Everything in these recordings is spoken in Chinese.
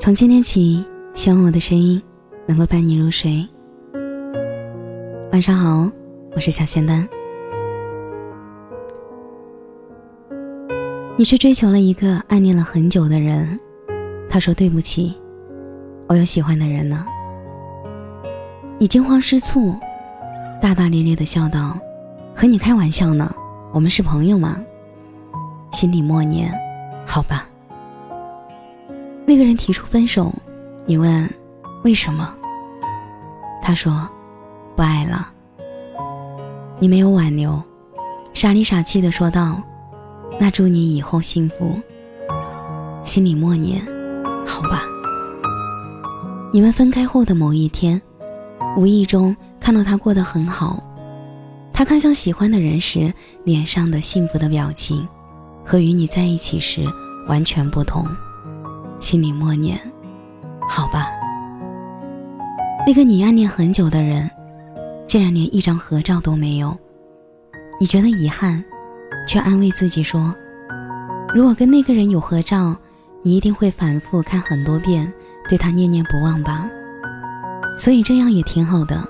从今天起，希望我的声音能够伴你入睡。晚上好，我是小仙丹。你去追求了一个暗恋了很久的人，他说对不起，我有喜欢的人了。你惊慌失措，大大咧咧的笑道：“和你开玩笑呢，我们是朋友吗？”心里默念：“好吧。”那个人提出分手，你问为什么？他说不爱了。你没有挽留，傻里傻气的说道：“那祝你以后幸福。”心里默念：“好吧。”你们分开后的某一天，无意中看到他过得很好，他看向喜欢的人时脸上的幸福的表情，和与你在一起时完全不同。心里默念：“好吧。”那个你暗恋很久的人，竟然连一张合照都没有。你觉得遗憾，却安慰自己说：“如果跟那个人有合照，你一定会反复看很多遍，对他念念不忘吧。”所以这样也挺好的。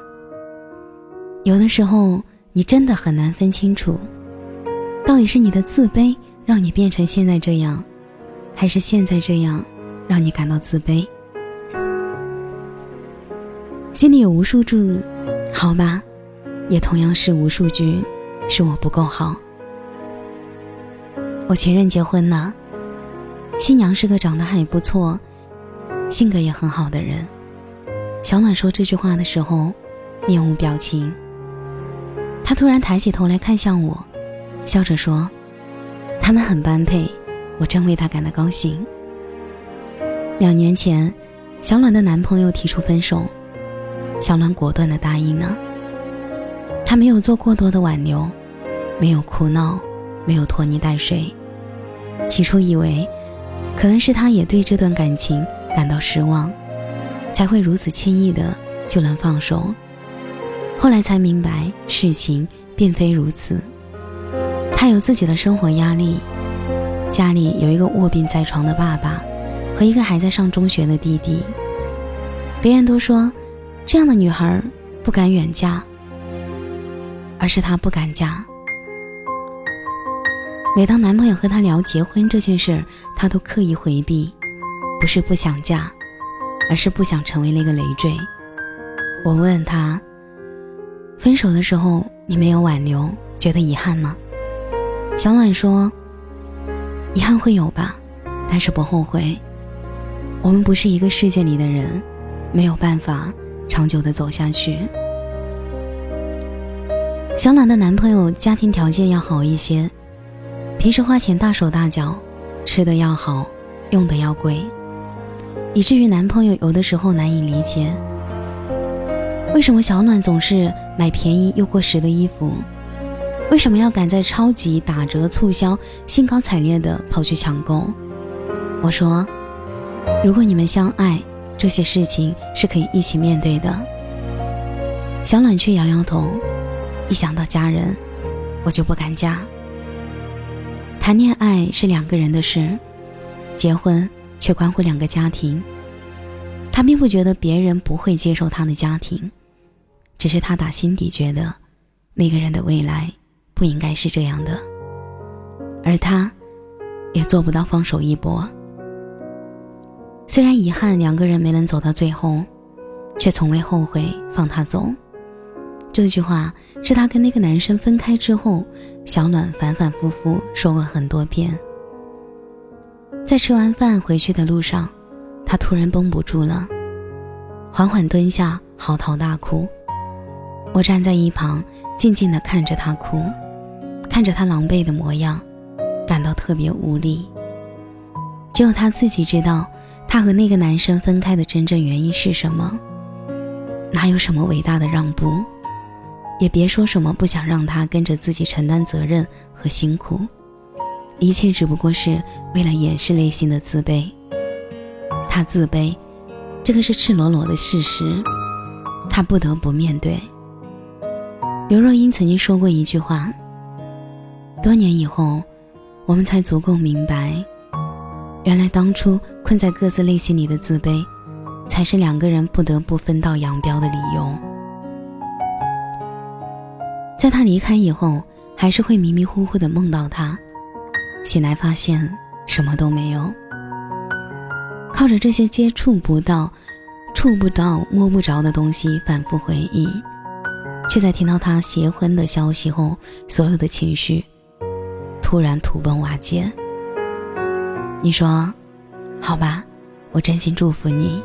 有的时候，你真的很难分清楚，到底是你的自卑让你变成现在这样，还是现在这样。让你感到自卑，心里有无数句“好吧”，也同样是无数句“是我不够好”。我前任结婚了，新娘是个长得还不错、性格也很好的人。小暖说这句话的时候，面无表情。他突然抬起头来看向我，笑着说：“他们很般配，我真为他感到高兴。”两年前，小暖的男朋友提出分手，小暖果断的答应了。她没有做过多的挽留，没有哭闹，没有拖泥带水。起初以为，可能是他也对这段感情感到失望，才会如此轻易的就能放手。后来才明白，事情并非如此。他有自己的生活压力，家里有一个卧病在床的爸爸。和一个还在上中学的弟弟，别人都说这样的女孩不敢远嫁，而是她不敢嫁。每当男朋友和她聊结婚这件事，她都刻意回避，不是不想嫁，而是不想成为那个累赘。我问她，分手的时候你没有挽留，觉得遗憾吗？小暖说，遗憾会有吧，但是不后悔。我们不是一个世界里的人，没有办法长久的走下去。小暖的男朋友家庭条件要好一些，平时花钱大手大脚，吃的要好，用的要贵，以至于男朋友有的时候难以理解，为什么小暖总是买便宜又过时的衣服，为什么要赶在超级打折促销，兴高采烈的跑去抢购？我说。如果你们相爱，这些事情是可以一起面对的。小暖却摇摇头，一想到家人，我就不敢嫁。谈恋爱是两个人的事，结婚却关乎两个家庭。他并不觉得别人不会接受他的家庭，只是他打心底觉得，那个人的未来不应该是这样的，而他，也做不到放手一搏。虽然遗憾两个人没能走到最后，却从未后悔放他走。这句话是他跟那个男生分开之后，小暖反反复复说过很多遍。在吃完饭回去的路上，他突然绷不住了，缓缓蹲下，嚎啕大哭。我站在一旁，静静地看着他哭，看着他狼狈的模样，感到特别无力。只有他自己知道。他和那个男生分开的真正原因是什么？哪有什么伟大的让步？也别说什么不想让他跟着自己承担责任和辛苦，一切只不过是为了掩饰内心的自卑。他自卑，这个是赤裸裸的事实，他不得不面对。刘若英曾经说过一句话：多年以后，我们才足够明白。原来当初困在各自内心里的自卑，才是两个人不得不分道扬镳的理由。在他离开以后，还是会迷迷糊糊的梦到他，醒来发现什么都没有。靠着这些接触不到、触不到、摸不着的东西反复回忆，却在听到他结婚的消息后，所有的情绪突然土崩瓦解。你说，好吧，我真心祝福你。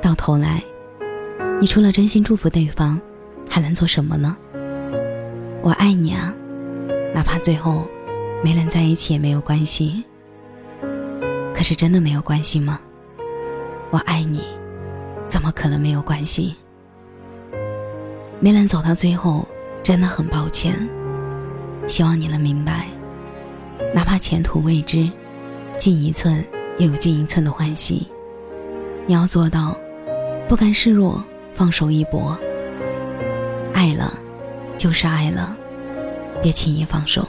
到头来，你除了真心祝福对方，还能做什么呢？我爱你啊，哪怕最后没能在一起也没有关系。可是真的没有关系吗？我爱你，怎么可能没有关系？没能走到最后，真的很抱歉。希望你能明白，哪怕前途未知，进一寸又有进一寸的欢喜。你要做到，不甘示弱，放手一搏。爱了，就是爱了，别轻易放手。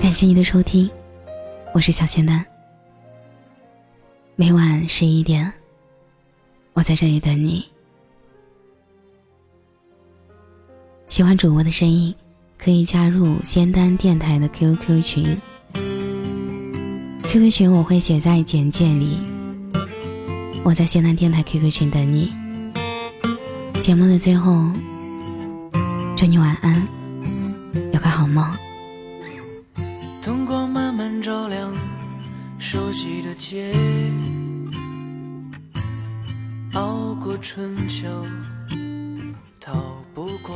感谢你的收听，我是小仙丹。每晚十一点，我在这里等你。喜欢主播的声音，可以加入仙丹电台的 QQ 群。QQ 群我会写在简介里。我在仙丹电台 QQ 群等你。节目的最后，祝你晚安，有个好梦。灯光慢慢照亮熟悉的街，熬过春秋，逃不过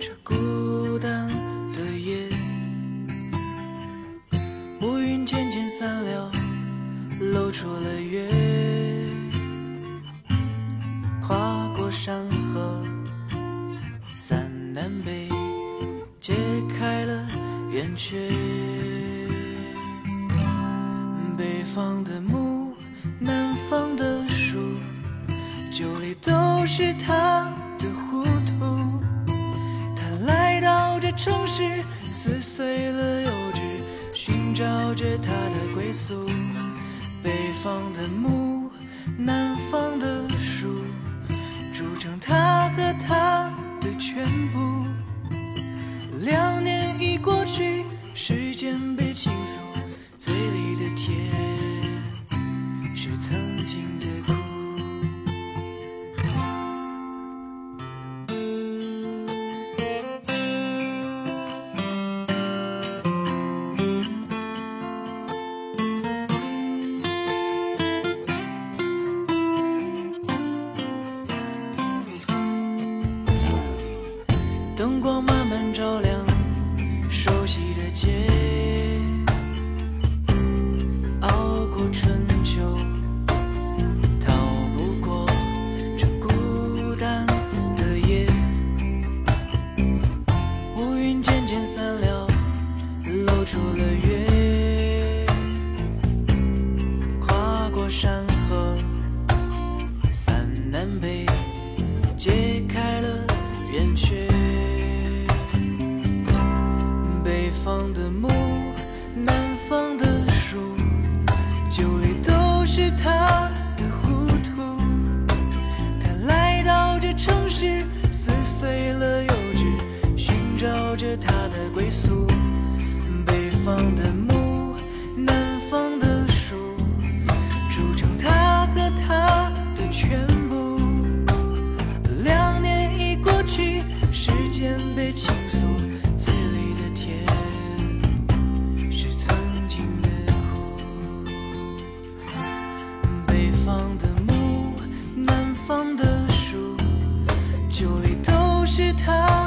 这孤单的夜。乌云渐渐散了，露出了月，跨过山河，三南北，揭开了圆缺。北方的木，南方的树，酒里都是他城市，撕碎了幼稚，寻找着他的归宿。北方的木，南方的树，筑成他和他的全部。两年已过去，时间被倾北方的木。放的书酒里都是他